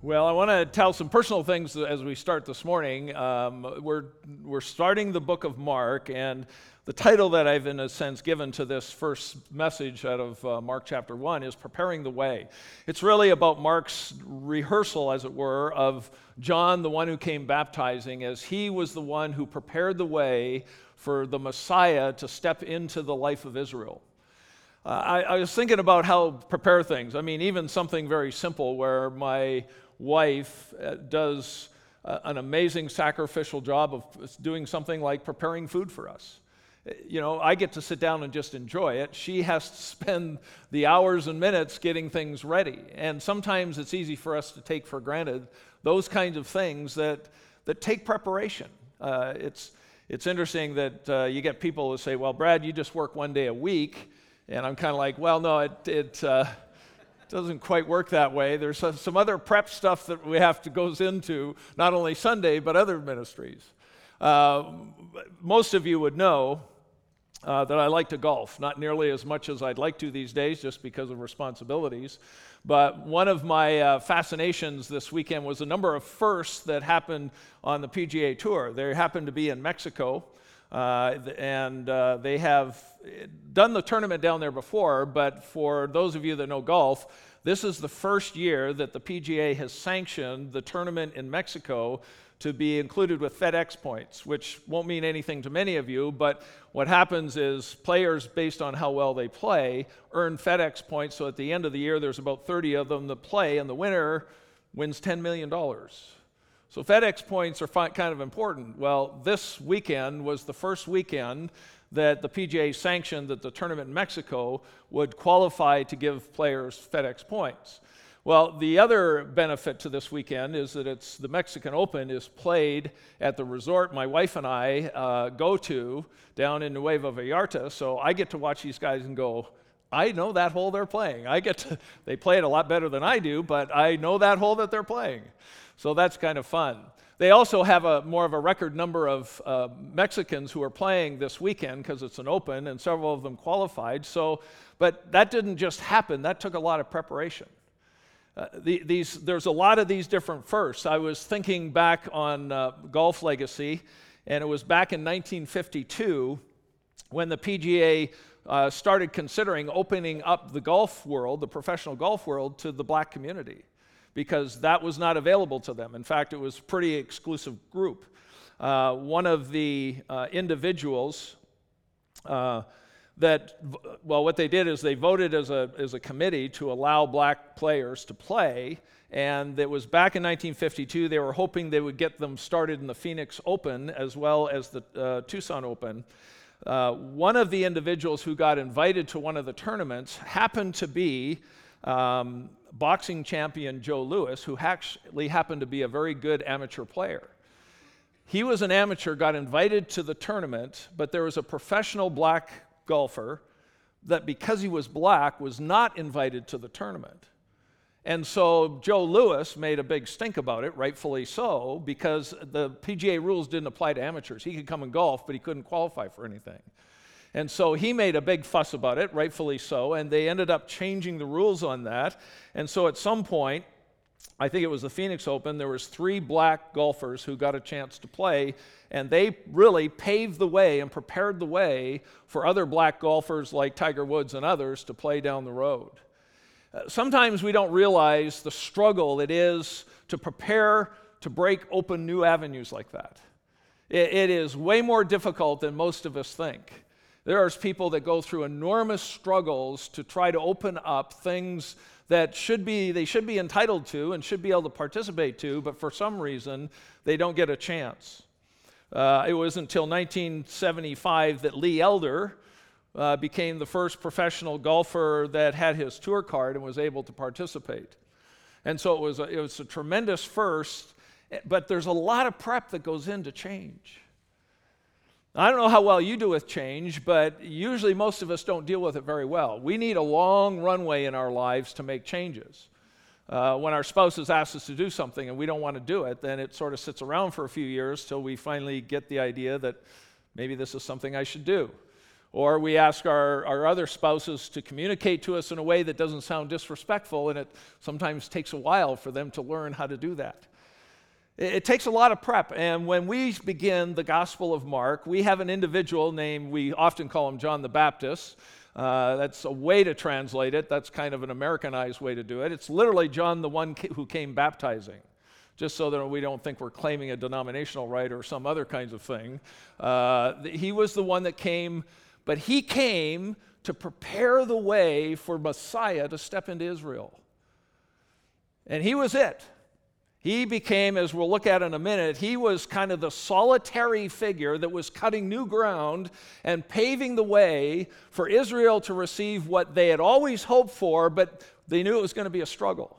Well, I want to tell some personal things as we start this morning. Um, we're, we're starting the book of Mark, and the title that I've, in a sense, given to this first message out of uh, Mark chapter 1 is Preparing the Way. It's really about Mark's rehearsal, as it were, of John, the one who came baptizing, as he was the one who prepared the way for the Messiah to step into the life of Israel. Uh, I, I was thinking about how prepare things. I mean, even something very simple where my wife uh, does uh, an amazing sacrificial job of doing something like preparing food for us. Uh, you know, I get to sit down and just enjoy it. She has to spend the hours and minutes getting things ready. And sometimes it's easy for us to take for granted those kinds of things that, that take preparation. Uh, it's, it's interesting that uh, you get people who say, Well, Brad, you just work one day a week. And I'm kind of like, Well, no, it, it uh, doesn't quite work that way. There's some other prep stuff that we have to goes into not only Sunday but other ministries. Uh, most of you would know uh, that I like to golf, not nearly as much as I'd like to these days, just because of responsibilities. But one of my uh, fascinations this weekend was a number of firsts that happened on the PGA Tour. They happened to be in Mexico. Uh, and uh, they have done the tournament down there before, but for those of you that know golf, this is the first year that the PGA has sanctioned the tournament in Mexico to be included with FedEx points, which won't mean anything to many of you, but what happens is players, based on how well they play, earn FedEx points. So at the end of the year, there's about 30 of them that play, and the winner wins $10 million. So FedEx points are fi- kind of important. Well, this weekend was the first weekend that the PGA sanctioned that the tournament in Mexico would qualify to give players FedEx points. Well, the other benefit to this weekend is that it's the Mexican Open is played at the resort my wife and I uh, go to down in Nueva Vallarta. So I get to watch these guys and go, I know that hole they're playing. I get to, they play it a lot better than I do, but I know that hole that they're playing. So that's kind of fun. They also have a more of a record number of uh, Mexicans who are playing this weekend because it's an open, and several of them qualified. So, but that didn't just happen. That took a lot of preparation. Uh, the, these, there's a lot of these different firsts. I was thinking back on uh, golf legacy, and it was back in 1952 when the PGA uh, started considering opening up the golf world, the professional golf world, to the black community because that was not available to them. In fact, it was a pretty exclusive group. Uh, one of the uh, individuals uh, that, well, what they did is they voted as a, as a committee to allow black players to play. And it was back in 1952. They were hoping they would get them started in the Phoenix Open as well as the uh, Tucson Open. Uh, one of the individuals who got invited to one of the tournaments happened to be um, boxing champion Joe Louis, who actually happened to be a very good amateur player. He was an amateur, got invited to the tournament, but there was a professional black golfer that, because he was black, was not invited to the tournament. And so Joe Louis made a big stink about it, rightfully so, because the PGA rules didn't apply to amateurs. He could come and golf, but he couldn't qualify for anything. And so he made a big fuss about it, rightfully so, and they ended up changing the rules on that. And so at some point, I think it was the Phoenix Open, there was three black golfers who got a chance to play, and they really paved the way and prepared the way for other black golfers like Tiger Woods and others to play down the road. Uh, sometimes we don't realize the struggle it is to prepare to break open new avenues like that. it, it is way more difficult than most of us think. There are people that go through enormous struggles to try to open up things that should be they should be entitled to and should be able to participate to, but for some reason they don't get a chance. Uh, it was until 1975 that Lee Elder uh, became the first professional golfer that had his tour card and was able to participate. And so it was a, it was a tremendous first, but there's a lot of prep that goes into change. I don't know how well you do with change, but usually most of us don't deal with it very well. We need a long runway in our lives to make changes. Uh, when our spouses ask us to do something and we don't want to do it, then it sort of sits around for a few years till we finally get the idea that maybe this is something I should do. Or we ask our, our other spouses to communicate to us in a way that doesn't sound disrespectful, and it sometimes takes a while for them to learn how to do that. It, takes a lot of prep, and when we begin the Gospel of Mark, we have an individual named, we often call him John the Baptist. Uh, that's a way to translate it. That's kind of an Americanized way to do it. It's literally John the one who came baptizing just so that we don't think we're claiming a denominational right or some other kinds of thing. Uh, he was the one that came but he came to prepare the way for Messiah to step into Israel. And he was it. He became, as we'll look at in a minute, he was kind of the solitary figure that was cutting new ground and paving the way for Israel to receive what they had always hoped for, but they knew it was going to be a struggle.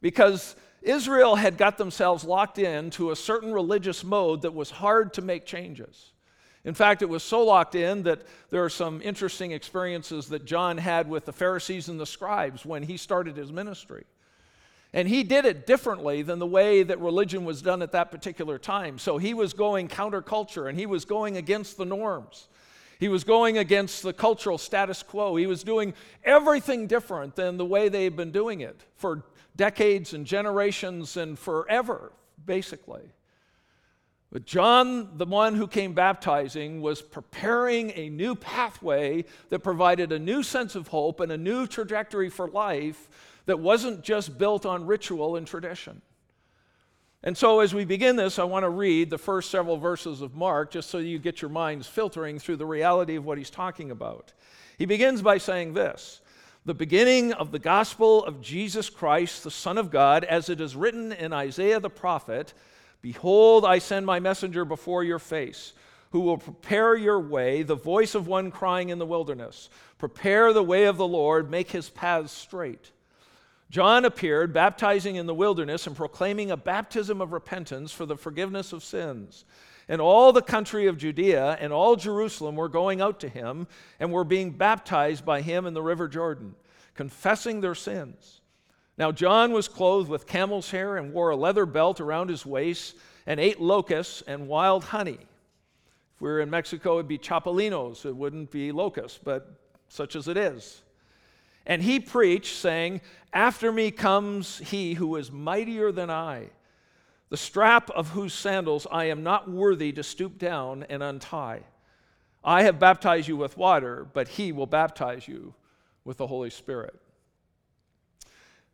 Because Israel had got themselves locked into a certain religious mode that was hard to make changes. In fact, it was so locked in that there are some interesting experiences that John had with the Pharisees and the scribes when he started his ministry. And he did it differently than the way that religion was done at that particular time. So he was going counterculture and he was going against the norms. He was going against the cultural status quo. He was doing everything different than the way they've been doing it for decades and generations and forever, basically. But John, the one who came baptizing, was preparing a new pathway that provided a new sense of hope and a new trajectory for life that wasn't just built on ritual and tradition. And so, as we begin this, I want to read the first several verses of Mark just so you get your minds filtering through the reality of what he's talking about. He begins by saying this The beginning of the gospel of Jesus Christ, the Son of God, as it is written in Isaiah the prophet Behold, I send my messenger before your face, who will prepare your way, the voice of one crying in the wilderness. Prepare the way of the Lord, make his paths straight. John appeared, baptizing in the wilderness and proclaiming a baptism of repentance for the forgiveness of sins. And all the country of Judea and all Jerusalem were going out to him and were being baptized by him in the river Jordan, confessing their sins. Now, John was clothed with camel's hair and wore a leather belt around his waist and ate locusts and wild honey. If we were in Mexico, it'd be chapalinos. It wouldn't be locusts, but such as it is. And he preached, saying, After me comes he who is mightier than I, the strap of whose sandals I am not worthy to stoop down and untie. I have baptized you with water, but he will baptize you with the Holy Spirit.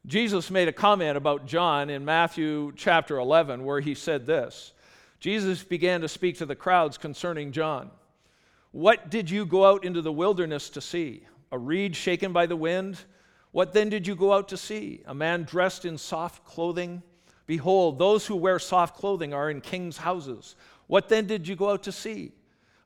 Jesus made a comment about John in Matthew chapter 11 where he said this Jesus began to speak to the crowds concerning John. What did you go out into the wilderness to see? A reed shaken by the wind? What then did you go out to see? A man dressed in soft clothing? Behold, those who wear soft clothing are in kings' houses. What then did you go out to see?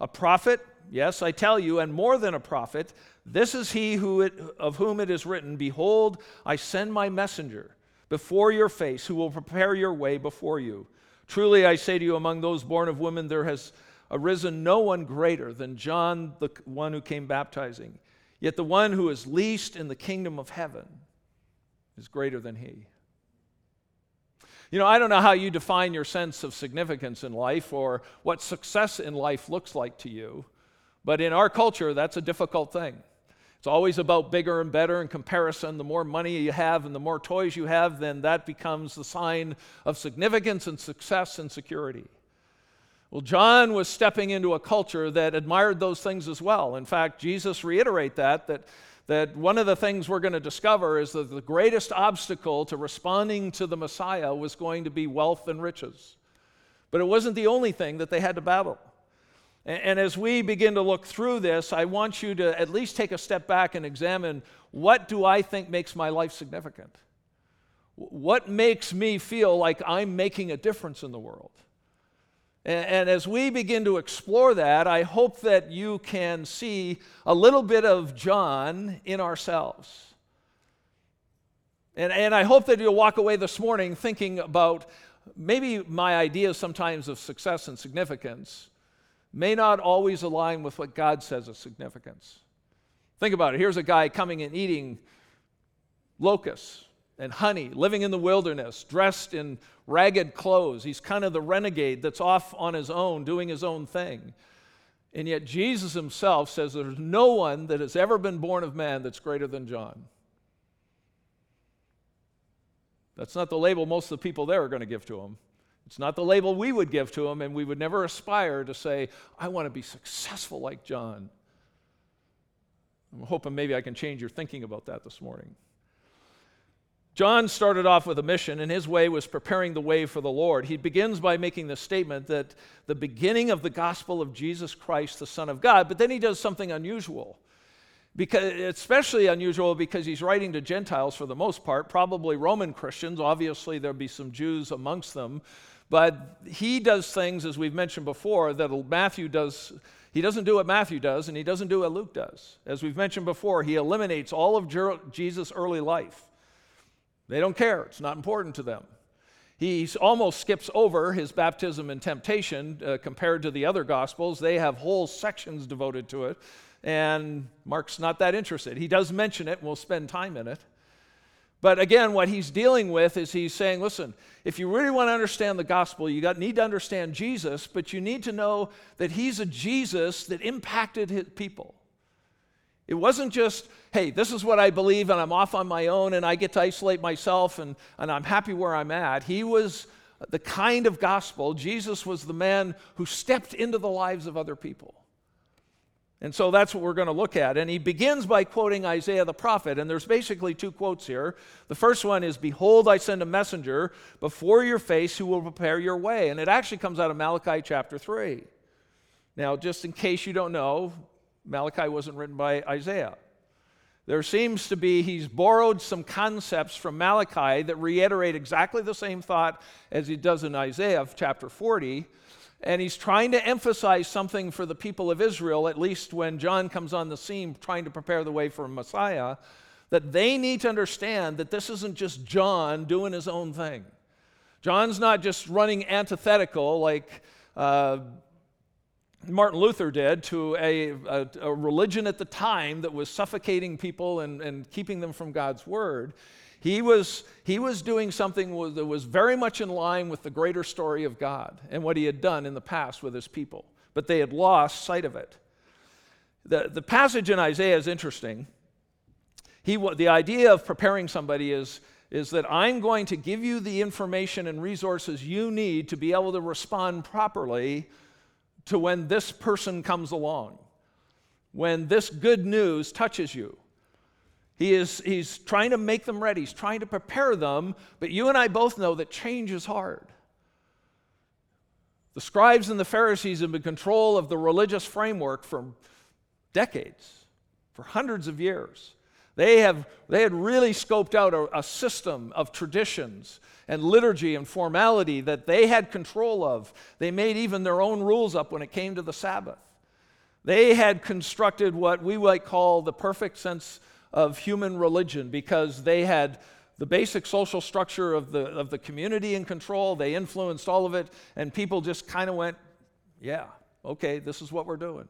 A prophet? Yes, I tell you, and more than a prophet. This is he who it, of whom it is written, Behold, I send my messenger before your face, who will prepare your way before you. Truly I say to you, among those born of women, there has arisen no one greater than John, the one who came baptizing. Yet the one who is least in the kingdom of heaven is greater than he. You know, I don't know how you define your sense of significance in life or what success in life looks like to you, but in our culture, that's a difficult thing. It's always about bigger and better in comparison. The more money you have and the more toys you have, then that becomes the sign of significance and success and security. Well, John was stepping into a culture that admired those things as well. In fact, Jesus reiterate that that that one of the things we're going to discover is that the greatest obstacle to responding to the Messiah was going to be wealth and riches. But it wasn't the only thing that they had to battle. And, as we begin to look through this, I want you to at least take a step back and examine what do I think makes my life significant? What makes me feel like I'm making a difference in the world? And, and as we begin to explore that, I hope that you can see a little bit of John in ourselves. And, and I hope that you'll walk away this morning thinking about maybe my ideas sometimes of success and significance may not always align with what God says of significance. Think about it. Here's a guy coming and eating locusts and honey, living in the wilderness, dressed in ragged clothes. He's kind of the renegade that's off on his own, doing his own thing. And yet, Jesus himself says there's no one that has ever been born of man that's greater than John. That's not the label most of the people there are going to give to him. It's not the label we would give to him, and we would never aspire to say, I want to be successful like John. I'm hoping maybe I can change your thinking about that this morning. John started off with a mission, and his way was preparing the way for the Lord. He begins by making the statement that the beginning of the gospel of Jesus Christ, the Son of God, but then he does something unusual. Because, especially unusual because he's writing to Gentiles for the most part, probably Roman Christians. Obviously, there'll be some Jews amongst them. But he does things, as we've mentioned before, that Matthew does. He doesn't do what Matthew does, and he doesn't do what Luke does. As we've mentioned before, he eliminates all of Jesus' early life. They don't care, it's not important to them. He almost skips over his baptism and temptation uh, compared to the other gospels. They have whole sections devoted to it, and Mark's not that interested. He does mention it, and we'll spend time in it. But again, what he's dealing with is he's saying, listen, if you really want to understand the gospel, you got, need to understand Jesus, but you need to know that he's a Jesus that impacted his people. It wasn't just, hey, this is what I believe and I'm off on my own and I get to isolate myself and, and I'm happy where I'm at. He was the kind of gospel, Jesus was the man who stepped into the lives of other people. And so that's what we're going to look at. And he begins by quoting Isaiah the prophet. And there's basically two quotes here. The first one is Behold, I send a messenger before your face who will prepare your way. And it actually comes out of Malachi chapter 3. Now, just in case you don't know, Malachi wasn't written by Isaiah. There seems to be, he's borrowed some concepts from Malachi that reiterate exactly the same thought as he does in Isaiah chapter 40. And he's trying to emphasize something for the people of Israel, at least when John comes on the scene trying to prepare the way for Messiah, that they need to understand that this isn't just John doing his own thing. John's not just running antithetical like. Uh, Martin Luther did to a, a, a, religion at the time that was suffocating people and, and keeping them from God's word. He was, he was doing something that was very much in line with the greater story of God and what he had done in the past with his people, but they had lost sight of it. The, the passage in Isaiah is interesting. He, the idea of preparing somebody is, is that I'm going to give you the information and resources you need to be able to respond properly to when this person comes along, when this good news touches you. He is, he's trying to make them ready, he's trying to prepare them, but you and I both know that change is hard. The scribes and the Pharisees have been control of the religious framework for decades, for hundreds of years. They, have, they had really scoped out a, a system of traditions and liturgy and formality that they had control of. They made even their own rules up when it came to the Sabbath. They had constructed what we might call the perfect sense of human religion because they had the basic social structure of the, of the community in control. They influenced all of it, and people just kind of went, yeah, okay, this is what we're doing.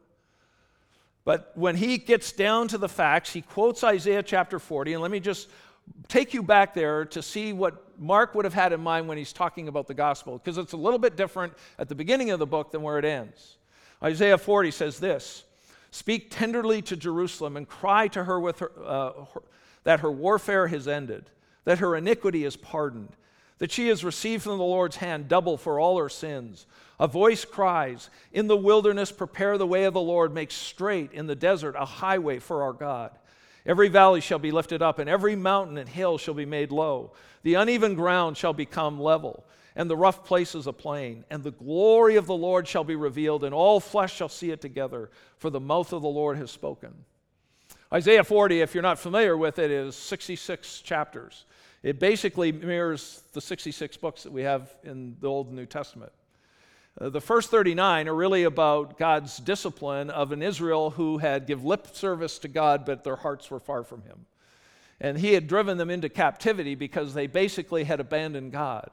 But when he gets down to the facts, he quotes Isaiah chapter 40, and let me just take you back there to see what Mark would have had in mind when he's talking about the gospel, because it's a little bit different at the beginning of the book than where it ends. Isaiah 40 says this Speak tenderly to Jerusalem and cry to her, with her, uh, her, that her warfare has ended, that her iniquity is pardoned, that she has received from the Lord's hand double for all her sins. A voice cries, In the wilderness, prepare the way of the Lord, make straight in the desert a highway for our God. Every valley shall be lifted up, and every mountain and hill shall be made low. The uneven ground shall become level, and the rough places a plain. And the glory of the Lord shall be revealed, and all flesh shall see it together, for the mouth of the Lord has spoken. Isaiah 40, if you're not familiar with it, is 66 chapters. It basically mirrors the 66 books that we have in the Old and New Testament. The first 39 are really about God's discipline of an Israel who had give lip service to God, but their hearts were far from him. And he had driven them into captivity because they basically had abandoned God.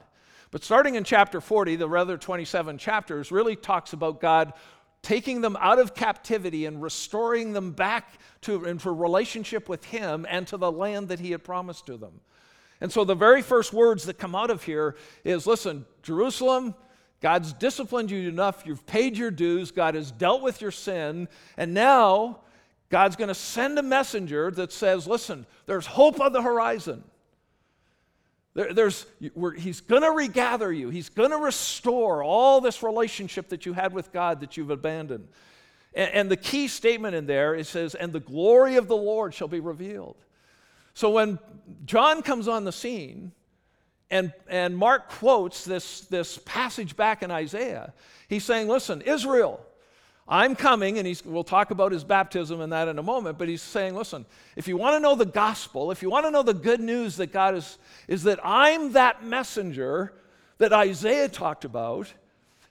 But starting in chapter 40, the rather 27 chapters really talks about God taking them out of captivity and restoring them back to into relationship with him and to the land that he had promised to them. And so the very first words that come out of here is listen, Jerusalem, God's disciplined you enough, you've paid your dues, God has dealt with your sin, and now God's going to send a messenger that says, Listen, there's hope on the horizon. There, there's, he's going to regather you. He's going to restore all this relationship that you had with God that you've abandoned. And, and the key statement in there it says, "And the glory of the Lord shall be revealed." So when John comes on the scene, and, and Mark quotes this, this passage back in Isaiah, he's saying, "Listen, Israel." I'm coming, and we'll talk about his baptism and that in a moment, but he's saying, listen, if you want to know the gospel, if you want to know the good news that God is, is that I'm that messenger that Isaiah talked about,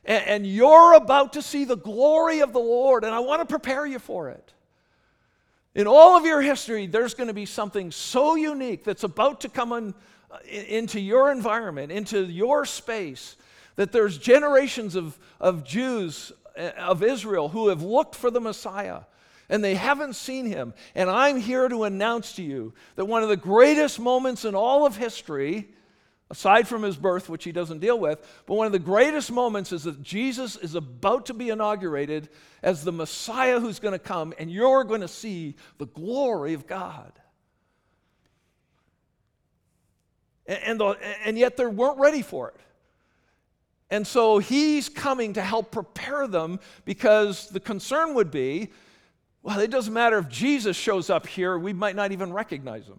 and, and you're about to see the glory of the Lord, and I want to prepare you for it. In all of your history, there's going to be something so unique that's about to come in, into your environment, into your space, that there's generations of, of Jews eh, of Israel who have looked for the Messiah and they haven't seen him. And I'm here to announce to you that one of the greatest moments in all of history, aside from his birth, which he doesn't deal with, but one of the greatest moments is that Jesus is about to be inaugurated as the Messiah who's going to come, and you're going to see the glory of God. And, and, the, and yet they weren't ready for it. And so he's coming to help prepare them because the concern would be well, it doesn't matter if Jesus shows up here, we might not even recognize him.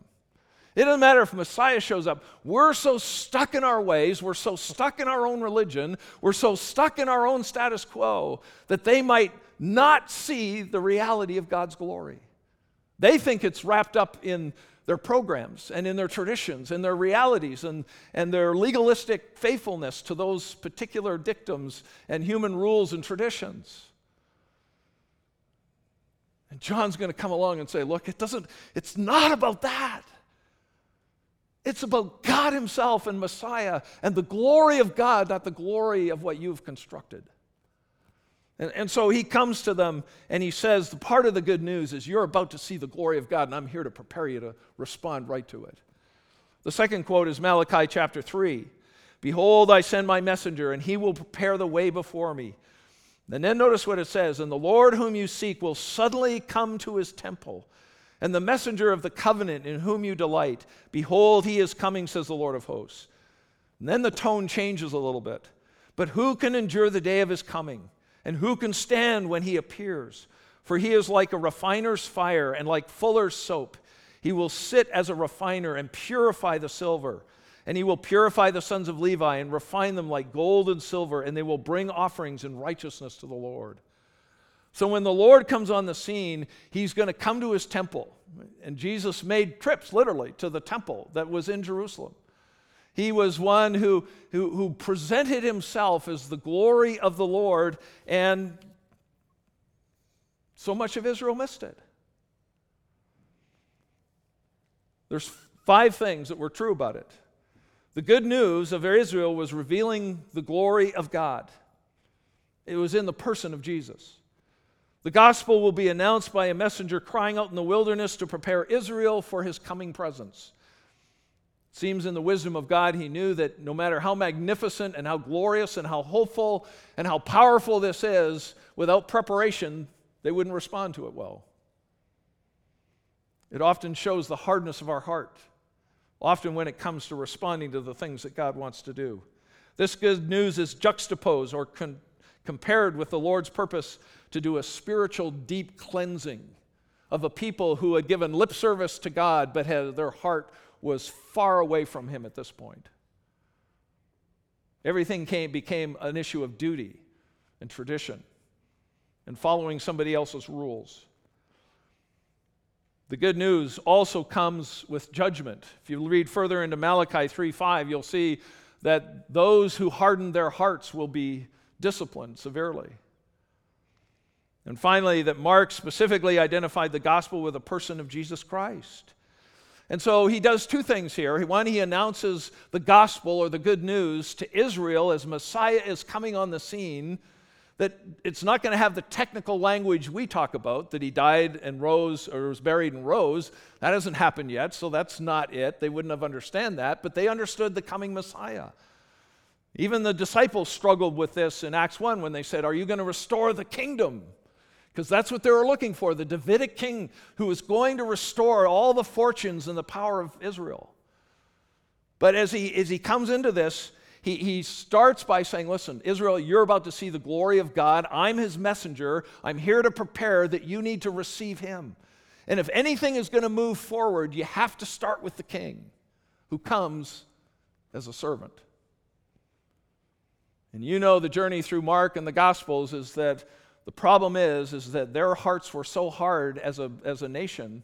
It doesn't matter if Messiah shows up. We're so stuck in our ways, we're so stuck in our own religion, we're so stuck in our own status quo that they might not see the reality of God's glory. They think it's wrapped up in their programs and in their traditions and their realities and, and their legalistic faithfulness to those particular dictums and human rules and traditions. And John's going to come along and say, look, it doesn't, it's not about that. It's about God Himself and Messiah and the glory of God, not the glory of what you've constructed. And, and so he comes to them and he says, The part of the good news is you're about to see the glory of God, and I'm here to prepare you to respond right to it. The second quote is Malachi chapter 3 Behold, I send my messenger, and he will prepare the way before me. And then notice what it says And the Lord whom you seek will suddenly come to his temple. And the messenger of the covenant in whom you delight, behold, he is coming, says the Lord of hosts. And then the tone changes a little bit. But who can endure the day of his coming? And who can stand when he appears? For he is like a refiner's fire and like fuller's soap. He will sit as a refiner and purify the silver. And he will purify the sons of Levi and refine them like gold and silver, and they will bring offerings in righteousness to the Lord. So when the Lord comes on the scene, he's going to come to his temple. And Jesus made trips, literally, to the temple that was in Jerusalem. He was one who, who, who presented himself as the glory of the Lord, and so much of Israel missed it. There's five things that were true about it. The good news of Israel was revealing the glory of God. It was in the person of Jesus. The gospel will be announced by a messenger crying out in the wilderness to prepare Israel for his coming presence. Seems in the wisdom of God, he knew that no matter how magnificent and how glorious and how hopeful and how powerful this is, without preparation, they wouldn't respond to it well. It often shows the hardness of our heart, often when it comes to responding to the things that God wants to do. This good news is juxtaposed or con- compared with the Lord's purpose to do a spiritual deep cleansing of a people who had given lip service to God but had their heart was far away from him at this point. Everything came, became an issue of duty and tradition and following somebody else's rules. The good news also comes with judgment. If you read further into Malachi 3:5, you'll see that those who harden their hearts will be disciplined severely. And finally, that Mark specifically identified the gospel with the person of Jesus Christ. And so he does two things here. One, he announces the gospel or the good news to Israel as Messiah is coming on the scene, that it's not going to have the technical language we talk about, that he died and rose or was buried and rose. That hasn't happened yet, so that's not it. They wouldn't have understood that, but they understood the coming Messiah. Even the disciples struggled with this in Acts 1 when they said, Are you going to restore the kingdom? Because that's what they were looking for the Davidic king who was going to restore all the fortunes and the power of Israel. But as he, as he comes into this, he, he starts by saying, Listen, Israel, you're about to see the glory of God. I'm his messenger. I'm here to prepare that you need to receive him. And if anything is going to move forward, you have to start with the king who comes as a servant. And you know the journey through Mark and the Gospels is that the problem is, is that their hearts were so hard as a, as a nation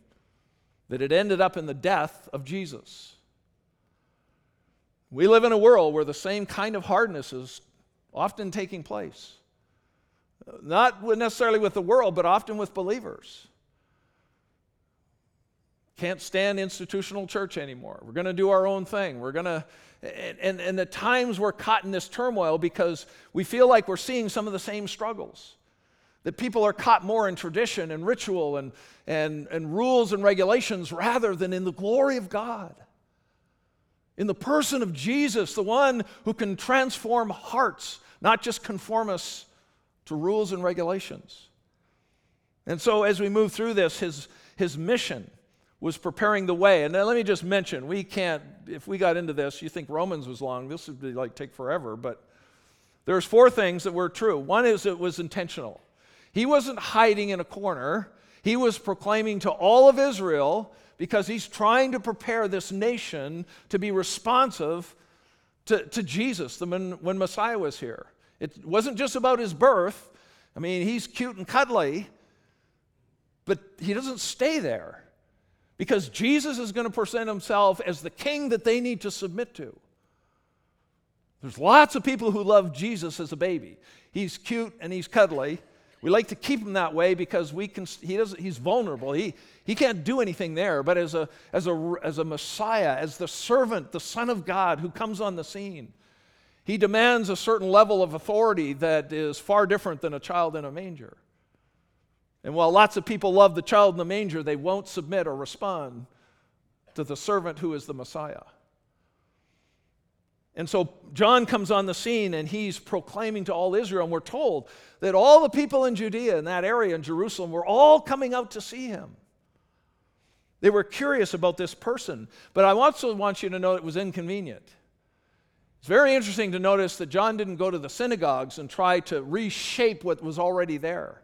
that it ended up in the death of Jesus. We live in a world where the same kind of hardness is often taking place. Not necessarily with the world, but often with believers. Can't stand institutional church anymore. We're going to do our own thing. We're going to, and, and, and at times we're caught in this turmoil because we feel like we're seeing some of the same struggles. That people are caught more in tradition and ritual and, and, and rules and regulations rather than in the glory of God. In the person of Jesus, the one who can transform hearts, not just conform us to rules and regulations. And so, as we move through this, his, his mission was preparing the way. And let me just mention, we can't, if we got into this, you think Romans was long, this would be like take forever, but there's four things that were true. One is it was intentional. He wasn't hiding in a corner, he was proclaiming to all of Israel because he's trying to prepare this nation to be responsive to, to Jesus when, when Messiah was here. It wasn't just about his birth. I mean, he's cute and cuddly, but he doesn't stay there because Jesus is going to present himself as the king that they need to submit to. There's lots of people who love Jesus as a baby. He's cute and he's cuddly, we like to keep him that way because we can, he doesn't, he's vulnerable. He, he can't do anything there. But as a, as, a, as a Messiah, as the servant, the Son of God who comes on the scene, he demands a certain level of authority that is far different than a child in a manger. And while lots of people love the child in the manger, they won't submit or respond to the servant who is the Messiah. And so John comes on the scene and he's proclaiming to all Israel, and we're told that all the people in Judea, in that area, in Jerusalem, were all coming out to see him. They were curious about this person, but I also want you to know it was inconvenient. It's very interesting to notice that John didn't go to the synagogues and try to reshape what was already there.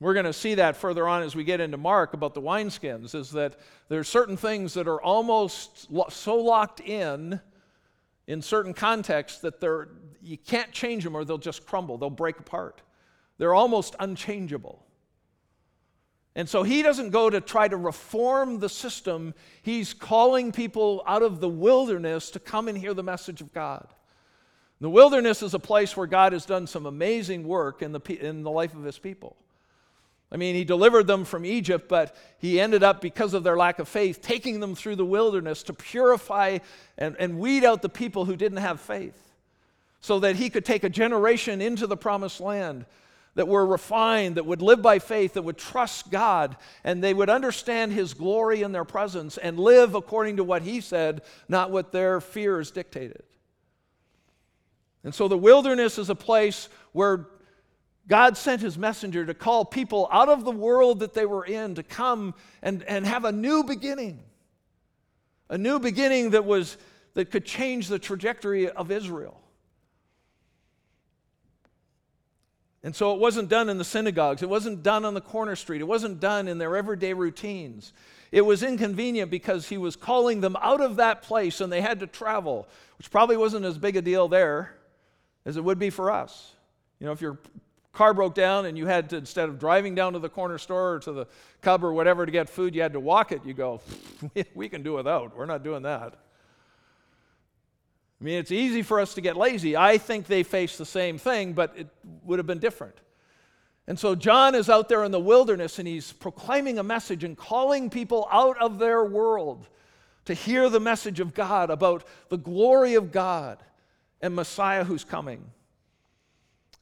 We're going to see that further on as we get into Mark about the wineskins, is that there are certain things that are almost so locked in in certain contexts that they're, you can't change them or they'll just crumble, they'll break apart. They're almost unchangeable. And so he doesn't go to try to reform the system. He's calling people out of the wilderness to come and hear the message of God. The wilderness is a place where God has done some amazing work in the, in the life of his people. I mean, he delivered them from Egypt, but he ended up, because of their lack of faith, taking them through the wilderness to purify and, and weed out the people who didn't have faith so that he could take a generation into the promised land that were refined, that would live by faith, that would trust God, and they would understand His glory in their presence and live according to what He said, not what their fears dictated. And so the wilderness is a place where God sent his messenger to call people out of the world that they were in to come and, and have a new beginning. A new beginning that was that could change the trajectory of Israel. And so it wasn't done in the synagogues, it wasn't done on the corner street, it wasn't done in their everyday routines. It was inconvenient because he was calling them out of that place and they had to travel, which probably wasn't as big a deal there as it would be for us. You know, if you're car broke down and you had to, instead of driving down to the corner store or to the cub or whatever to get food, you had to walk it, you go, we can do without. We're not doing that. I mean, it's easy for us to get lazy. I think they face the same thing, but it would have been different. And so John is out there in the wilderness and he's proclaiming a message and calling people out of their world to hear the message of God about the glory of God and Messiah who's coming.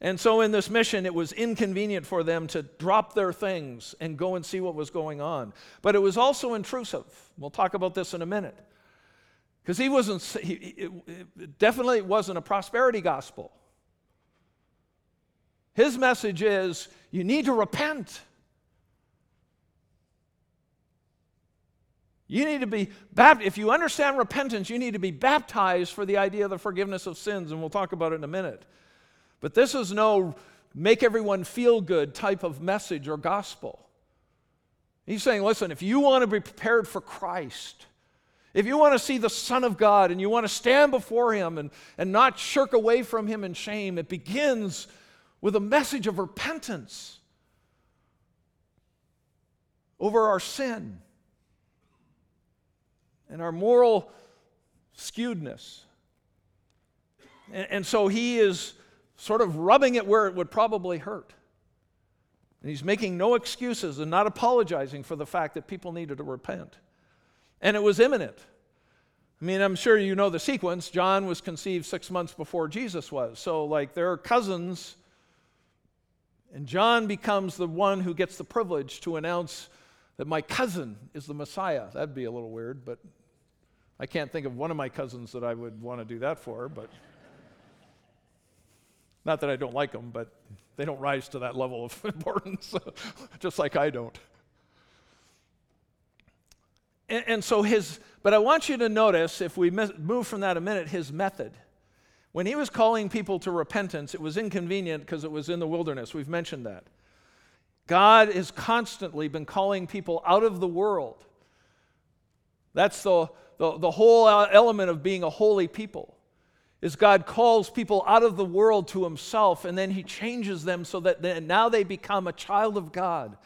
And so, in this mission, it was inconvenient for them to drop their things and go and see what was going on. But it was also intrusive. We'll talk about this in a minute. Because he wasn't, he, it, it definitely wasn't a prosperity gospel. His message is you need to repent. You need to be baptized. If you understand repentance, you need to be baptized for the idea of the forgiveness of sins, and we'll talk about it in a minute. But this is no make everyone feel good type of message or gospel. He's saying, listen, if you want to be prepared for Christ, if you want to see the Son of God and you want to stand before Him and, and not shirk away from Him in shame, it begins with a message of repentance over our sin and our moral skewedness. And, and so he is sort of rubbing it where it would probably hurt. And he's making no excuses and not apologizing for the fact that people needed to repent. And it was imminent. I mean, I'm sure you know the sequence. John was conceived six months before Jesus was. So, like, they're cousins and John becomes the one who gets the privilege to announce that my cousin is the Messiah. That'd be a little weird, but I can't think of one of my cousins that I would want to do that for, but not that I don't like them, but they don't rise to that level of importance, just like I don't. And, and, so his, but I want you to notice, if we move from that a minute, his method. When he was calling people to repentance, it was inconvenient because it was in the wilderness. We've mentioned that. God has constantly been calling people out of the world. That's the, the, the whole uh, element of being a holy people is God calls people out of the world to himself and then he changes them so that now they become a child of God.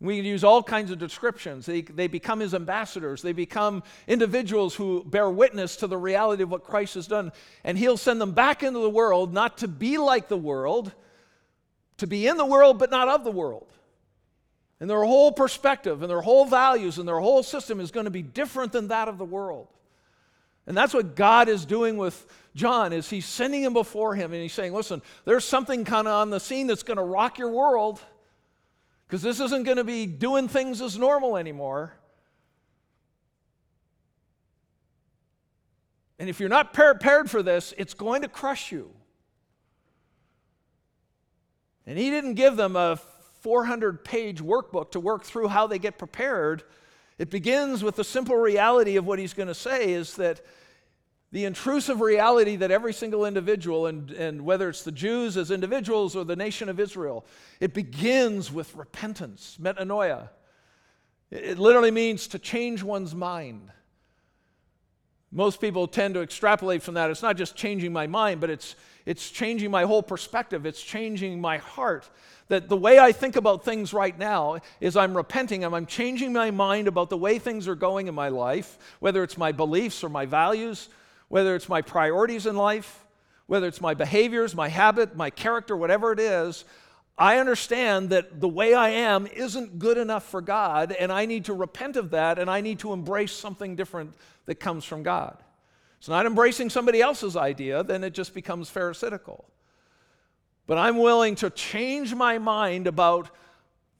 We can use all kinds of descriptions. They, they become his ambassadors. They become individuals who bear witness to the reality of what Christ has done. And he'll send them back into the world, not to be like the world, to be in the world, but not of the world. And their whole perspective and their whole values and their whole system is going to be different than that of the world. And that's what God is doing with John is he's sending him before him and he's saying, "Listen, there's something kind of on the scene that's going to rock your world." because this isn't going to be doing things as normal anymore. And if you're not prepared for this, it's going to crush you. And he didn't give them a 400 page workbook to work through how they get prepared. It begins with the simple reality of what he's going to say is that the intrusive reality that every single individual, and, and whether it's the Jews as individuals or the nation of Israel, it begins with repentance, metanoia. It literally means to change one's mind. Most people tend to extrapolate from that. It's not just changing my mind, but it's, it's changing my whole perspective. It's changing my heart. That the way I think about things right now is I'm repenting and I'm changing my mind about the way things are going in my life, whether it's my beliefs or my values whether it's my priorities in life, whether it's my behaviors, my habit, my character, whatever it is, I understand that the way I am isn't good enough for God, and I need to repent of that, and I need to embrace something different that comes from God. It's not embracing somebody else's idea, then it just becomes pharisaical. But I'm willing to change my mind about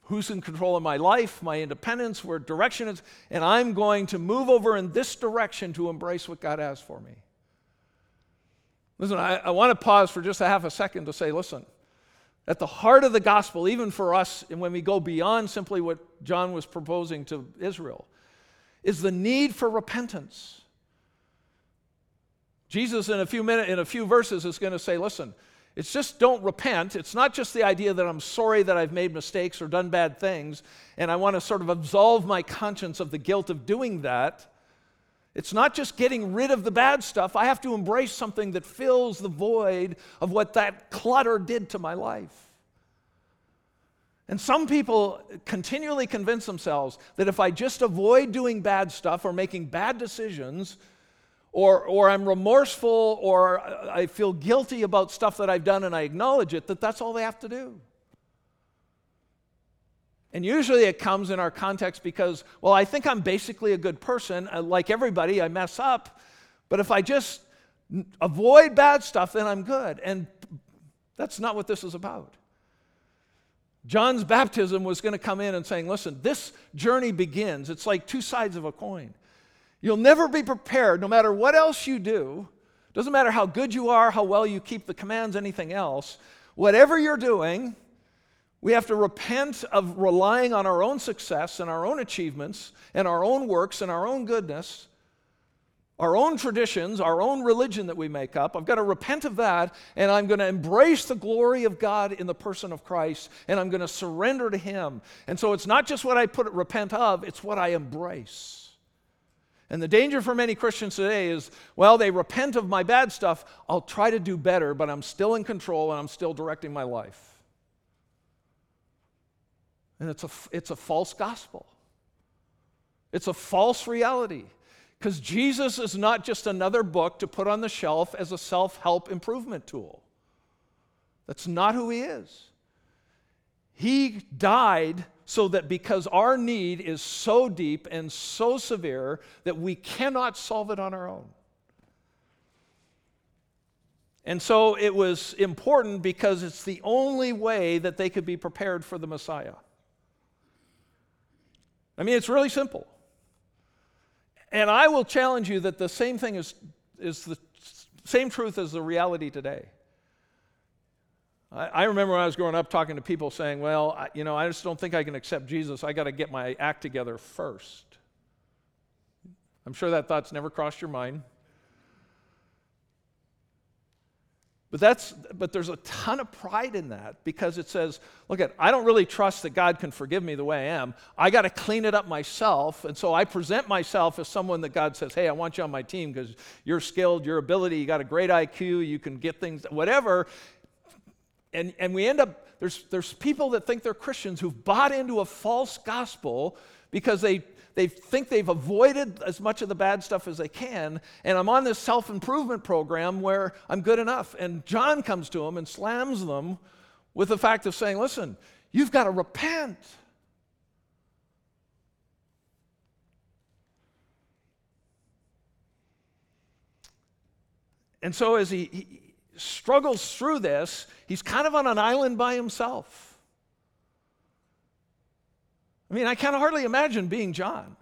who's in control of my life, my independence, where direction is, and I'm going to move over in this direction to embrace what God has for me. Listen, I, I want to pause for just a half a second to say, listen, at the heart of the gospel, even for us, and when we go beyond simply what John was proposing to Israel, is the need for repentance. Jesus, in a few minutes, in a few verses, is going to say, listen, it's just don't repent. It's not just the idea that I'm sorry that I've made mistakes or done bad things, and I want to sort of absolve my conscience of the guilt of doing that. It's not just getting rid of the bad stuff. I have to embrace something that fills the void of what that clutter did to my life. And some people continually convince themselves that if I just avoid doing bad stuff or making bad decisions, or, or I'm remorseful or I feel guilty about stuff that I've done and I acknowledge it, that that's all they have to do. And usually it comes in our context because, well, I think I'm basically a good person. Like everybody, I mess up. But if I just avoid bad stuff, then I'm good. And that's not what this is about. John's baptism was going to come in and saying, listen, this journey begins. It's like two sides of a coin. You'll never be prepared, no matter what else you do. Doesn't matter how good you are, how well you keep the commands, anything else. Whatever you're doing, we have to repent of relying on our own success and our own achievements and our own works and our own goodness, our own traditions, our own religion that we make up. I've got to repent of that, and I'm going to embrace the glory of God in the person of Christ, and I'm going to surrender to Him. And so it's not just what I put repent of, it's what I embrace. And the danger for many Christians today is well, they repent of my bad stuff. I'll try to do better, but I'm still in control and I'm still directing my life. And it's a, it's a false gospel, it's a false reality. Because Jesus is not just another book to put on the shelf as a self help improvement tool. That's not who he is. He died so that because our need is so deep and so severe that we cannot solve it on our own. And so it was important because it's the only way that they could be prepared for the Messiah. I mean, it's really simple. And I will challenge you that the same thing is, is the same truth as the reality today. I, I remember when I was growing up talking to people saying, well, I, you know, I just don't think I can accept Jesus. I got to get my act together first. I'm sure that thought's never crossed your mind. But that's but there's a ton of pride in that because it says, look at I don't really trust that God can forgive me the way I am. I got to clean it up myself. And so I present myself as someone that God says, "Hey, I want you on my team because you're skilled, your ability, you got a great IQ, you can get things whatever." And, and we end up, there's, there's people that think they're Christians who've bought into a false gospel because they, they think they've avoided as much of the bad stuff as they can. And I'm on this self improvement program where I'm good enough. And John comes to them and slams them with the fact of saying, listen, you've got to repent. And so, as he, he struggles through this, he's kind of on an island by himself. I mean, I can hardly imagine being John.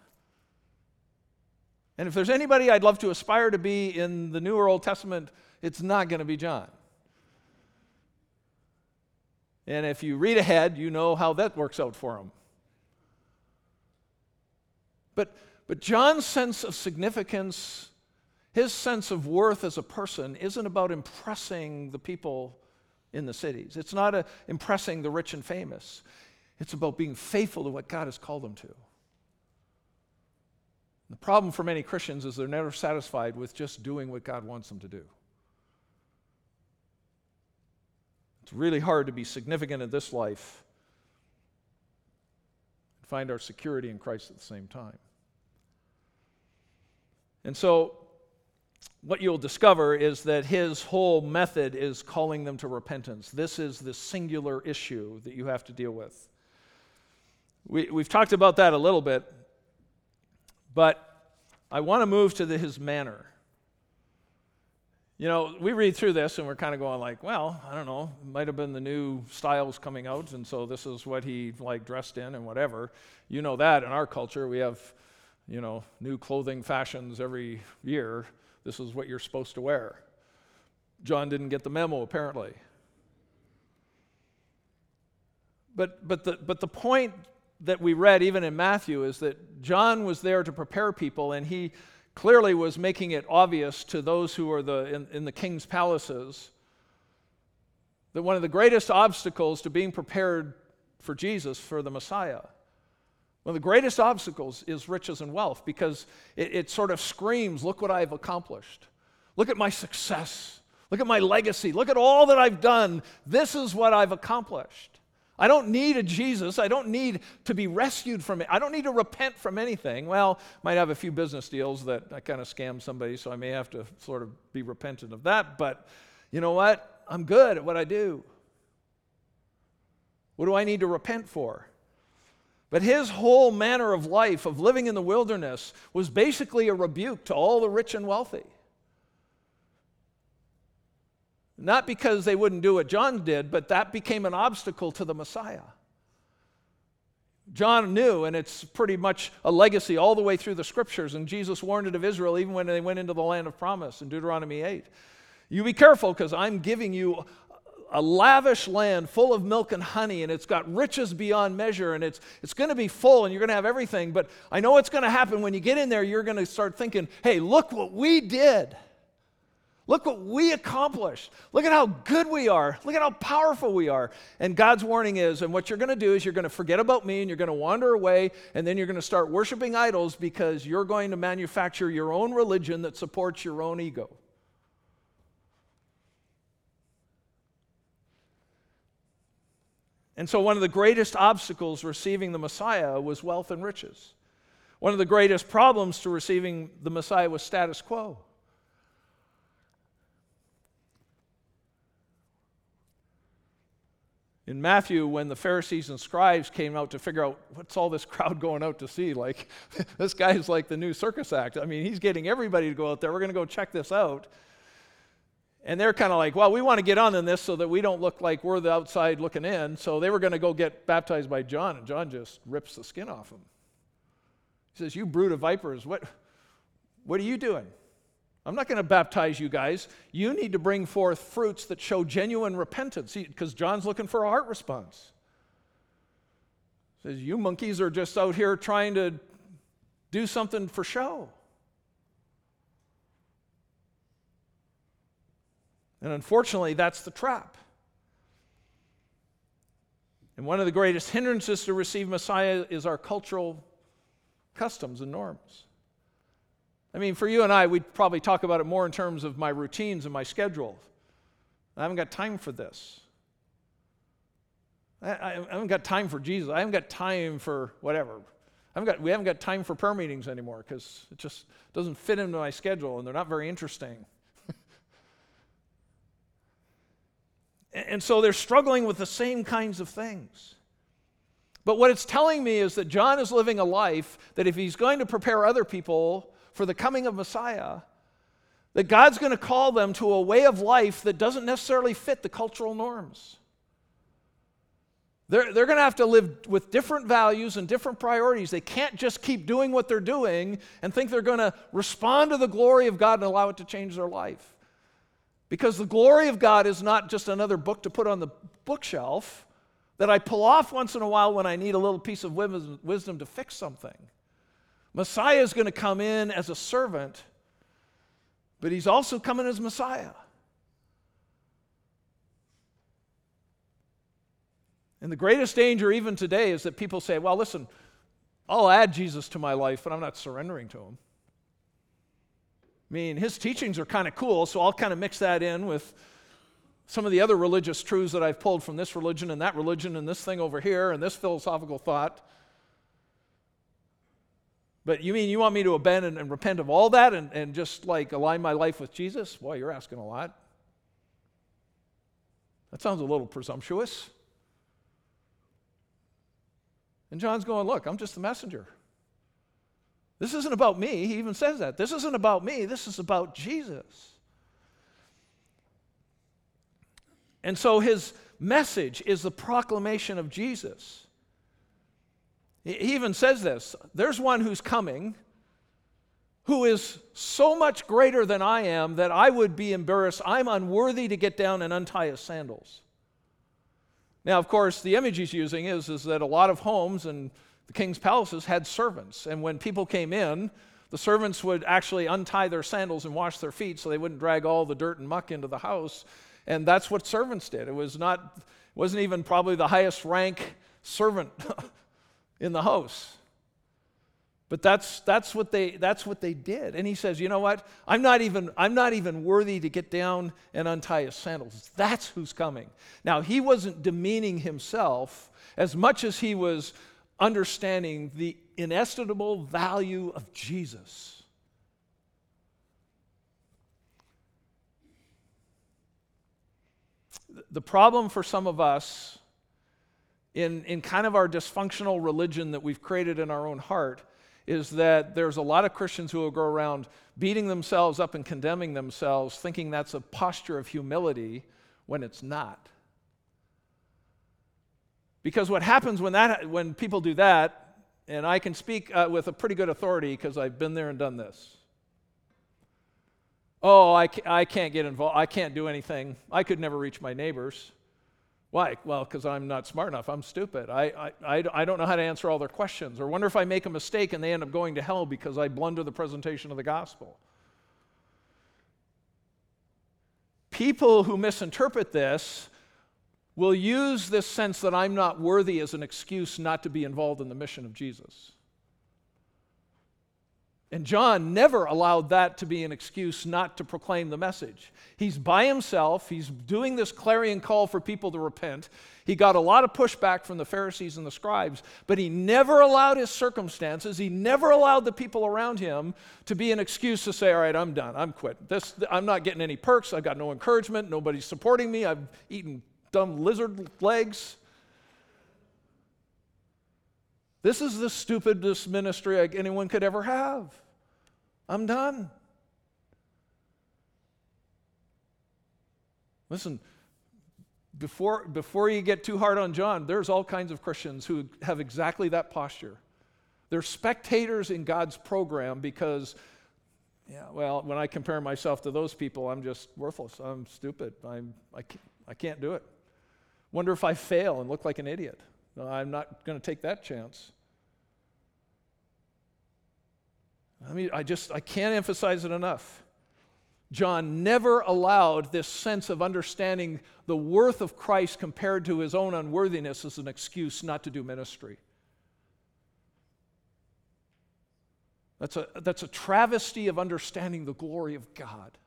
And if there's anybody I'd love to aspire to be in the New or Old Testament, it's not going to be John. And if you read ahead, you know how that works out for him. But, but John's sense of significance his sense of worth as a person isn't about impressing the people in the cities. It's not a, impressing the rich and famous. It's about being faithful to what God has called them to. The problem for many Christians is they're never satisfied with just doing what God wants them to do. It's really hard to be significant in this life and find our security in Christ at the same time. And so what you'll discover is that his whole method is calling them to repentance. This is the singular issue that you have to deal with. We, have talked about that a little bit, but I want to move to the, his manner. You know, we read through this and we're kind of going like, well, I don't know, might have been the new styles coming out, and so this is what he like dressed in and whatever. You know that in our culture, we have, you know, new clothing fashions every year this is what you're supposed to wear. John didn't get the memo, apparently. But, but, the, but the point that we read, even in Matthew, is that John was there to prepare people, and he clearly was making it obvious to those who are the, in, in the king's palaces that one of the greatest obstacles to being prepared for Jesus, for the Messiah, one of the greatest obstacles is riches and wealth because it, it, sort of screams, Look what I've accomplished. Look at my success. Look at my legacy. Look at all that I've done. This is what I've accomplished. I don't need a Jesus. I don't need to be rescued from it. I don't need to repent from anything. Well, might have a few business deals that I kind of scammed somebody, so I may have to sort of be repentant of that. But you know what? I'm good at what I do. What do I need to repent for? But his whole manner of life, of living in the wilderness, was basically a rebuke to all the rich and wealthy. Not because they wouldn't do what John did, but that became an obstacle to the Messiah. John knew, and it's pretty much a legacy all the way through the scriptures. And Jesus warned it of Israel even when they went into the land of promise in Deuteronomy 8. You be careful because I'm giving you a lavish land full of milk and honey, and it's got riches beyond measure, and it's, it's going to be full, and you're going to have everything. But I know what's going to happen when you get in there, you're going to start thinking, hey, look what we did. Look what we accomplished. Look at how good we are. Look at how powerful we are. And God's warning is, and what you're going to do is you're going to forget about me and you're going to wander away, and then you're going to start worshiping idols because you're going to manufacture your own religion that supports your own ego. And so, one of the greatest obstacles receiving the Messiah was wealth and riches. One of the greatest problems to receiving the Messiah was status quo. in Matthew, when the Pharisees and scribes came out to figure out what's all this crowd going out to see, like this guy's like the new circus act. I mean, he's getting everybody to go out there. We're going to go check this out. And they're kind of like, well, we want to get on in this so that we don't look like we're the outside looking in. So they were going to go get baptized by John, and John just rips the skin off him. He says, You brood of vipers, what, what are you doing? I'm not going to baptize you guys. You need to bring forth fruits that show genuine repentance because John's looking for a heart response. He says, You monkeys are just out here trying to do something for show. And unfortunately, that's the trap. And one of the greatest hindrances to receive Messiah is our cultural customs and norms. I mean, for you and I, we'd probably talk about it more in terms of my routines and my schedule. I haven't got time for this. I, I, haven't got time for Jesus. I haven't got time for whatever. I haven't got, we haven't got time for prayer meetings anymore because it just doesn't fit into my schedule and they're not very interesting. And so they're struggling with the same kinds of things. But what it's telling me is that John is living a life that if he's going to prepare other people for the coming of Messiah, that God's going to call them to a way of life that doesn't necessarily fit the cultural norms. They're, they're going to have to live with different values and different priorities. They can't just keep doing what they're doing and think they're going to respond to the glory of God and allow it to change their life. Because the glory of God is not just another book to put on the bookshelf that I pull off once in a while when I need a little piece of wisdom to fix something. Messiah is going to come in as a servant, but he's also coming as Messiah. And the greatest danger, even today, is that people say, well, listen, I'll add Jesus to my life, but I'm not surrendering to him. I mean, his teachings are kind of cool, so I'll kind of mix that in with some of the other religious truths that I've pulled from this religion and that religion and this thing over here and this philosophical thought. But you mean you want me to abandon and repent of all that and, and just like align my life with Jesus? Boy, you're asking a lot. That sounds a little presumptuous. And John's going, Look, I'm just the messenger. This isn't about me. He even says that. This isn't about me. This is about Jesus. And so his message is the proclamation of Jesus. He even says this there's one who's coming who is so much greater than I am that I would be embarrassed. I'm unworthy to get down and untie his sandals. Now, of course, the image he's using is, is that a lot of homes and the king's palaces had servants. And when people came in, the servants would actually untie their sandals and wash their feet so they wouldn't drag all the dirt and muck into the house. And that's what servants did. It was not, wasn't even probably the highest rank servant in the house. But that's, that's, what they, that's what they did. And he says, you know what? I'm not, even, I'm not even worthy to get down and untie his sandals. That's who's coming. Now, he wasn't demeaning himself as much as he was understanding the inestimable value of Jesus. The problem for some of us in, in kind of our dysfunctional religion that we've created in our own heart is that there's a lot of Christians who will go around beating themselves up and condemning themselves, thinking that's a posture of humility when it's not. Because what happens when, that, when people do that, and I can speak uh, with a pretty good authority because I've been there and done this. Oh, I, I can't get involved. I can't do anything. I could never reach my neighbors. Why? Well, because I'm not smart enough. I'm stupid. I, I, I, I don't know how to answer all their questions. Or wonder if I make a mistake and they end up going to hell because I blunder the presentation of the gospel. People who misinterpret this will use this sense that I'm not worthy as an excuse not to be involved in the mission of Jesus. And John never allowed that to be an excuse not to proclaim the message. He's by himself, he's doing this clarion call for people to repent. He got a lot of pushback from the Pharisees and the scribes, but he never allowed his circumstances, he never allowed the people around him to be an excuse to say, All right, I'm done, I'm quit. This, I'm not getting any perks, I've got no encouragement, nobody's supporting me, I've eaten dumb lizard legs. This is the stupidest ministry anyone could ever have. I'm done. Listen, before, before you get too hard on John, there's all kinds of Christians who have exactly that posture. They're spectators in God's program because, yeah, well, when I compare myself to those people, I'm just worthless. I'm stupid. I'm, I, can't, I can't do it. Wonder if I fail and look like an idiot. No, I'm not going to take that chance. I mean, I just, I can't emphasize it enough. John never allowed this sense of understanding the worth of Christ compared to his own unworthiness as an excuse not to do ministry. That's a, that's a travesty of understanding the glory of God.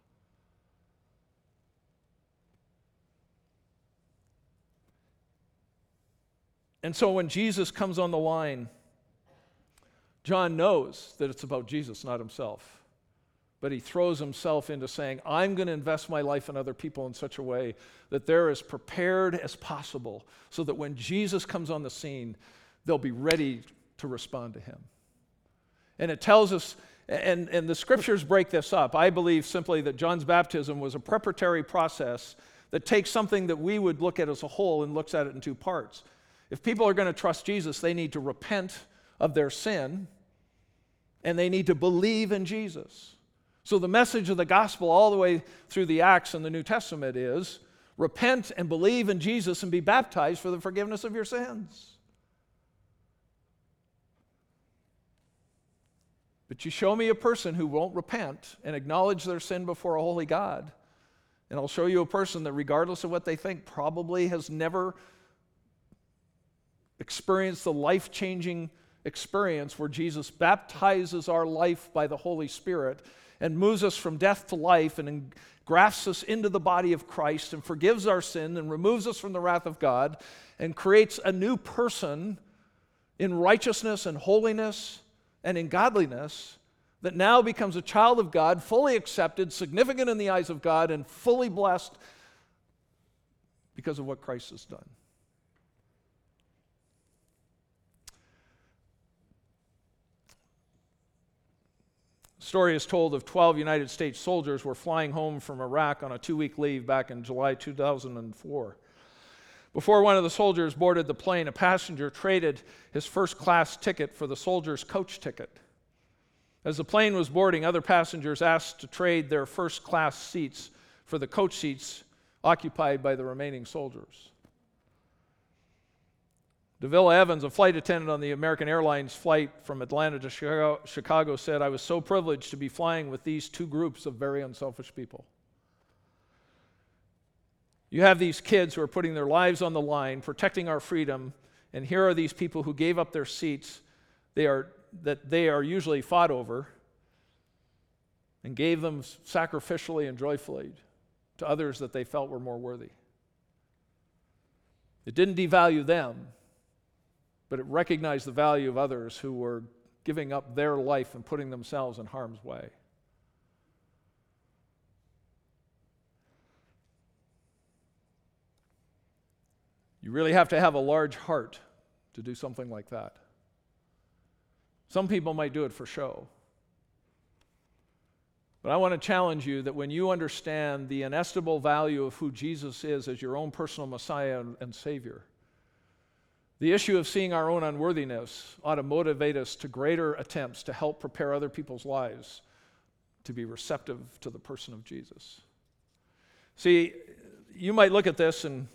And so when Jesus comes on the line, John knows that it's about Jesus, not himself. But he throws himself into saying, I'm going to invest my life in other people in such a way that they're as prepared as possible so that when Jesus comes on the scene, they'll be ready to respond to him. And it tells us, and, and the scriptures break this up. I believe simply that John's baptism was a preparatory process that takes something that we would look at as a whole and looks at it in two parts. If people are going to trust Jesus, they need to repent of their sin and they need to believe in Jesus. So, the message of the gospel, all the way through the Acts and the New Testament, is repent and believe in Jesus and be baptized for the forgiveness of your sins. But you show me a person who won't repent and acknowledge their sin before a holy God, and I'll show you a person that, regardless of what they think, probably has never experienced the life changing experience where Jesus baptizes our life by the Holy Spirit and moves us from death to life and grafts us into the body of Christ and forgives our sin and removes us from the wrath of God and creates a new person in righteousness and holiness and in godliness that now becomes a child of God, fully accepted, significant in the eyes of God, and fully blessed because of what Christ has done. Story is told of 12 United States soldiers were flying home from Iraq on a two week leave back in July 2004. Before one of the soldiers boarded the plane, a passenger traded his first class ticket for the soldier's coach ticket. As the plane was boarding, other passengers asked to trade their first class seats for the coach seats occupied by the remaining soldiers. Davila Evans, a flight attendant on the American Airlines flight from Atlanta to Chicago, Chicago, said, I was so privileged to be flying with these two groups of very unselfish people. You have these kids who are putting their lives on the line, protecting our freedom, and here are these people who gave up their seats they are, that they are usually fought over and gave them sacrificially and joyfully to others that they felt were more worthy. It didn't devalue them, but it recognized the value of others who were giving up their life and putting themselves in harm's way. You really have to have a large heart to do something like that. Some people might do it for show. But I want to challenge you that when you understand the inestimable value of who Jesus is as your own personal Messiah and, Savior, The issue of seeing our own unworthiness ought to motivate us to greater attempts to help prepare other people's lives to be receptive to the person of Jesus. See, you might look at this and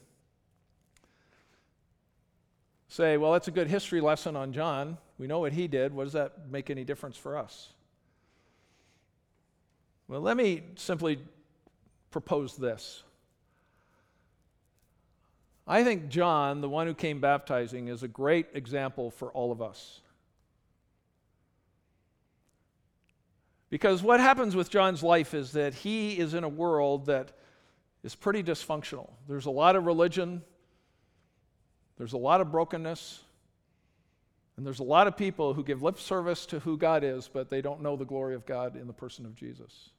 say, well, that's a good history lesson on John. We know what he did. What does that make any difference for us? Well, let me simply propose this. I think John, the one who came baptizing, is a great example for all of us. Because what happens with John's life is that he is in a world that is pretty dysfunctional. There's a lot of religion, there's a lot of brokenness, and there's a lot of people who give lip service to who God is, but they don't know the glory of God in the person of Jesus.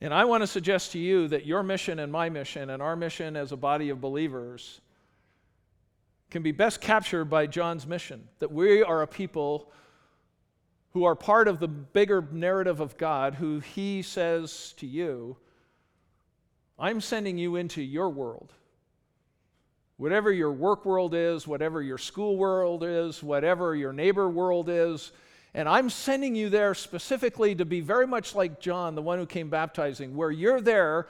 And I want to suggest to you that your mission and my mission and our mission as a body of believers can be best captured by John's mission that we are a people who are part of the bigger narrative of God, who he says to you, I'm sending you into your world. Whatever your work world is, whatever your school world is, whatever your neighbor world is, and I'm sending you there specifically to be very much like John, the one who came baptizing, where you're there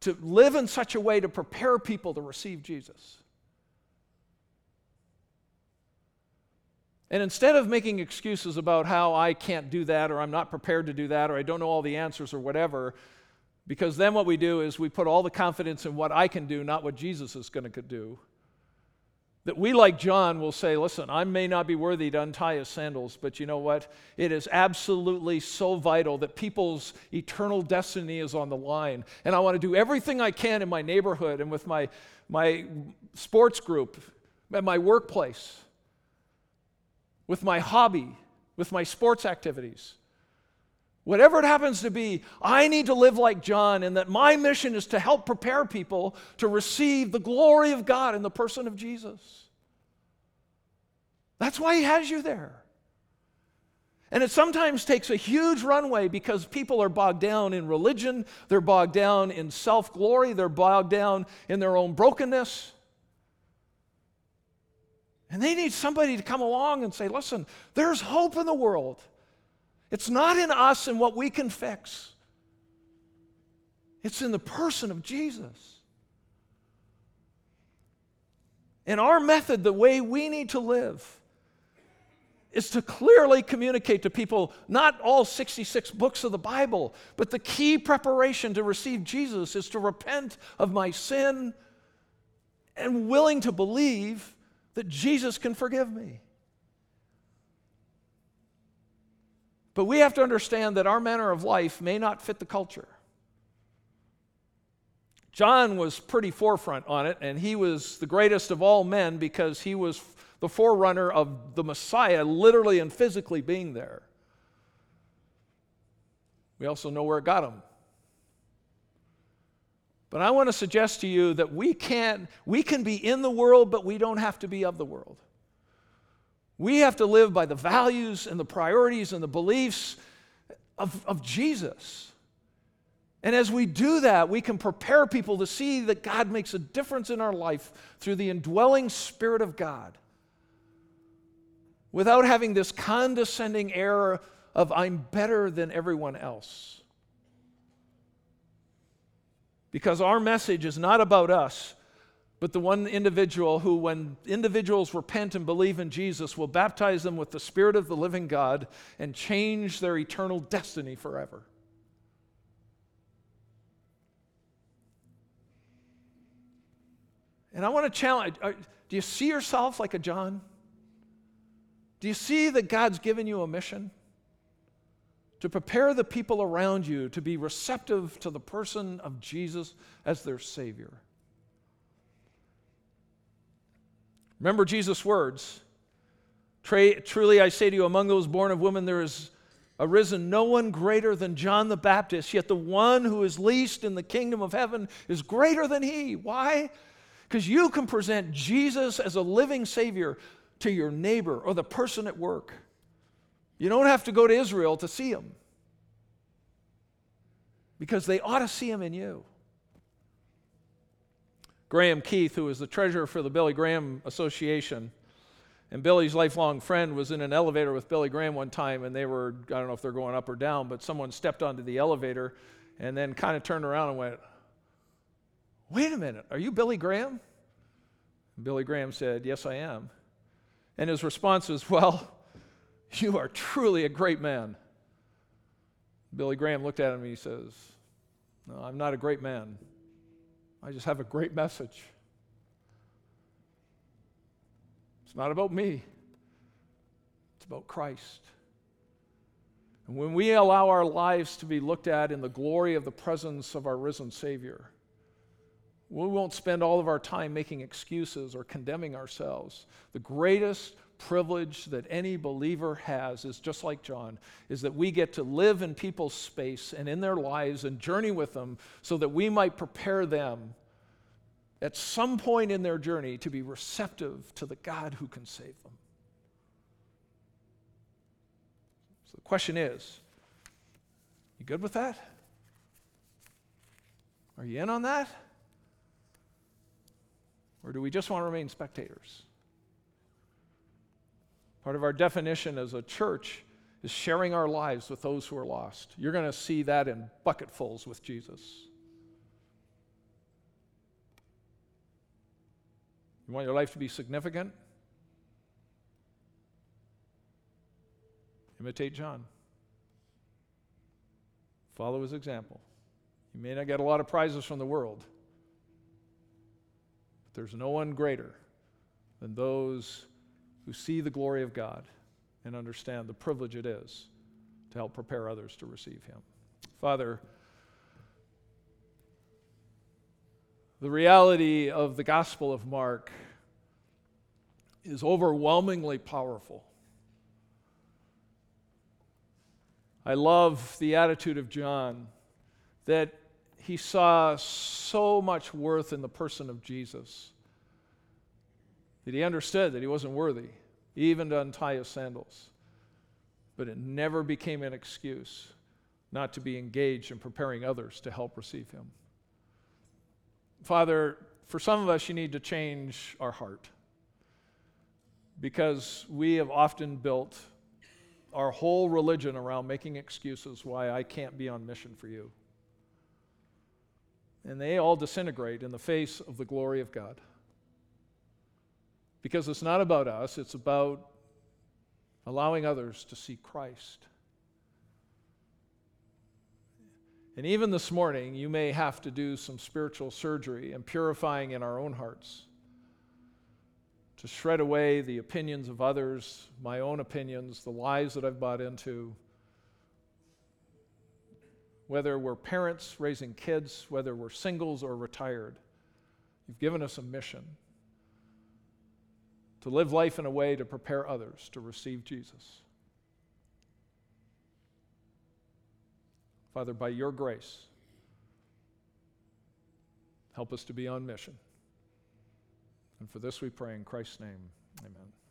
to live in such a way to prepare people to receive Jesus. And instead of making excuses about how I can't do that, or I'm not prepared to do that, or I don't know all the answers, or whatever, because then what we do is we put all the confidence in what I can do, not what Jesus is going to do. That we, like John, will say, Listen, I may not be worthy to untie his sandals, but you know what? It is absolutely so vital that people's eternal destiny is on the line. And I want to do everything I can in my neighborhood and with my, my sports group, at my workplace, with my hobby, with my sports activities. Whatever it happens to be, I need to live like John, and that my mission is to help prepare people to receive the glory of God in the person of Jesus. That's why He has you there. And it sometimes takes a huge runway because people are bogged down in religion, they're bogged down in self glory, they're bogged down in their own brokenness. And they need somebody to come along and say, listen, there's hope in the world. It's not in us and what we can fix, it's in the person of Jesus. And our method, the way we need to live, is to clearly communicate to people not all 66 books of the Bible, but the key preparation to receive Jesus is to repent of my sin and willing to believe that Jesus can forgive me. But we have to understand that our manner of life may not fit the culture. John was pretty forefront on it, and he was the greatest of all men because he was the forerunner of the Messiah, literally and physically being there. We also know where it got him. But I want to suggest to you that we can we can be in the world, but we don't have to be of the world. We have to live by the values and the priorities and the beliefs of, of Jesus. And as we do that, we can prepare people to see that God makes a difference in our life through the indwelling Spirit of God without having this condescending air of, I'm better than everyone else. Because our message is not about us, but the one individual who, when individuals repent and believe in Jesus, will baptize them with the Spirit of the living God and change their eternal destiny forever. And I want to challenge uh, do you see yourself like a John? Do you see that God's given you a mission? To prepare the people around you to be receptive to the person of Jesus as their Savior. Remember Jesus' words. Truly I say to you, among those born of women, there is arisen no one greater than John the Baptist, yet the one who is least in the kingdom of heaven is greater than he. Why? Because you can present Jesus as a living Savior to your neighbor or the person at work. You don't have to go to Israel to see him because they ought to see him in you. Graham Keith, who was the treasurer for the Billy Graham Association. And Billy's lifelong friend was in an elevator with Billy Graham one time, and they were, I don't know if they're going up or down, but someone stepped onto the elevator and then kind of turned around and went, Wait a minute, are you Billy Graham? And Billy Graham said, Yes, I am. And his response was, Well, you are truly a great man. Billy Graham looked at him and he says, No, I'm not a great man. I just have a great message. It's not about me, it's about Christ. And when we allow our lives to be looked at in the glory of the presence of our risen Savior, we won't spend all of our time making excuses or condemning ourselves. The greatest privilege that any believer has is just like John, is that we get to live in people's space and in their lives and journey with them so that we might prepare them at some point in their journey to be receptive to the God who can save them. So the question is you good with that? Are you in on that? Or do we just want to remain spectators? Part of our definition as a church is sharing our lives with those who are lost. You're going to see that in bucketfuls with Jesus. You want your life to be significant? Imitate John. Follow his example. You may not get a lot of prizes from the world, but there's no one greater than those who see the glory of God and understand the privilege it is to help prepare others to receive Him. Father, the reality of the Gospel of Mark is overwhelmingly powerful. I love the attitude of John that he saw so much worth in the person of Jesus that he understood that he wasn't worthy, even to untie his sandals. But it never became an excuse not to be engaged in preparing others to help receive him. Father, for some of us, you need to change our heart because we have often built our whole religion around making excuses why I can't be on mission for you. And they all disintegrate in the face of the glory of God. Because it's not about us, it's about allowing others to see Christ. And even this morning, you may have to do some spiritual surgery and purifying in our own hearts to shred away the opinions of others, my own opinions, the lies that I've bought into. Whether we're parents raising kids, whether we're singles or retired, you've given us a mission to live life in a way to prepare others to receive Jesus. Father, by your grace, help us to be on mission. And for this we pray in Christ's name. Amen.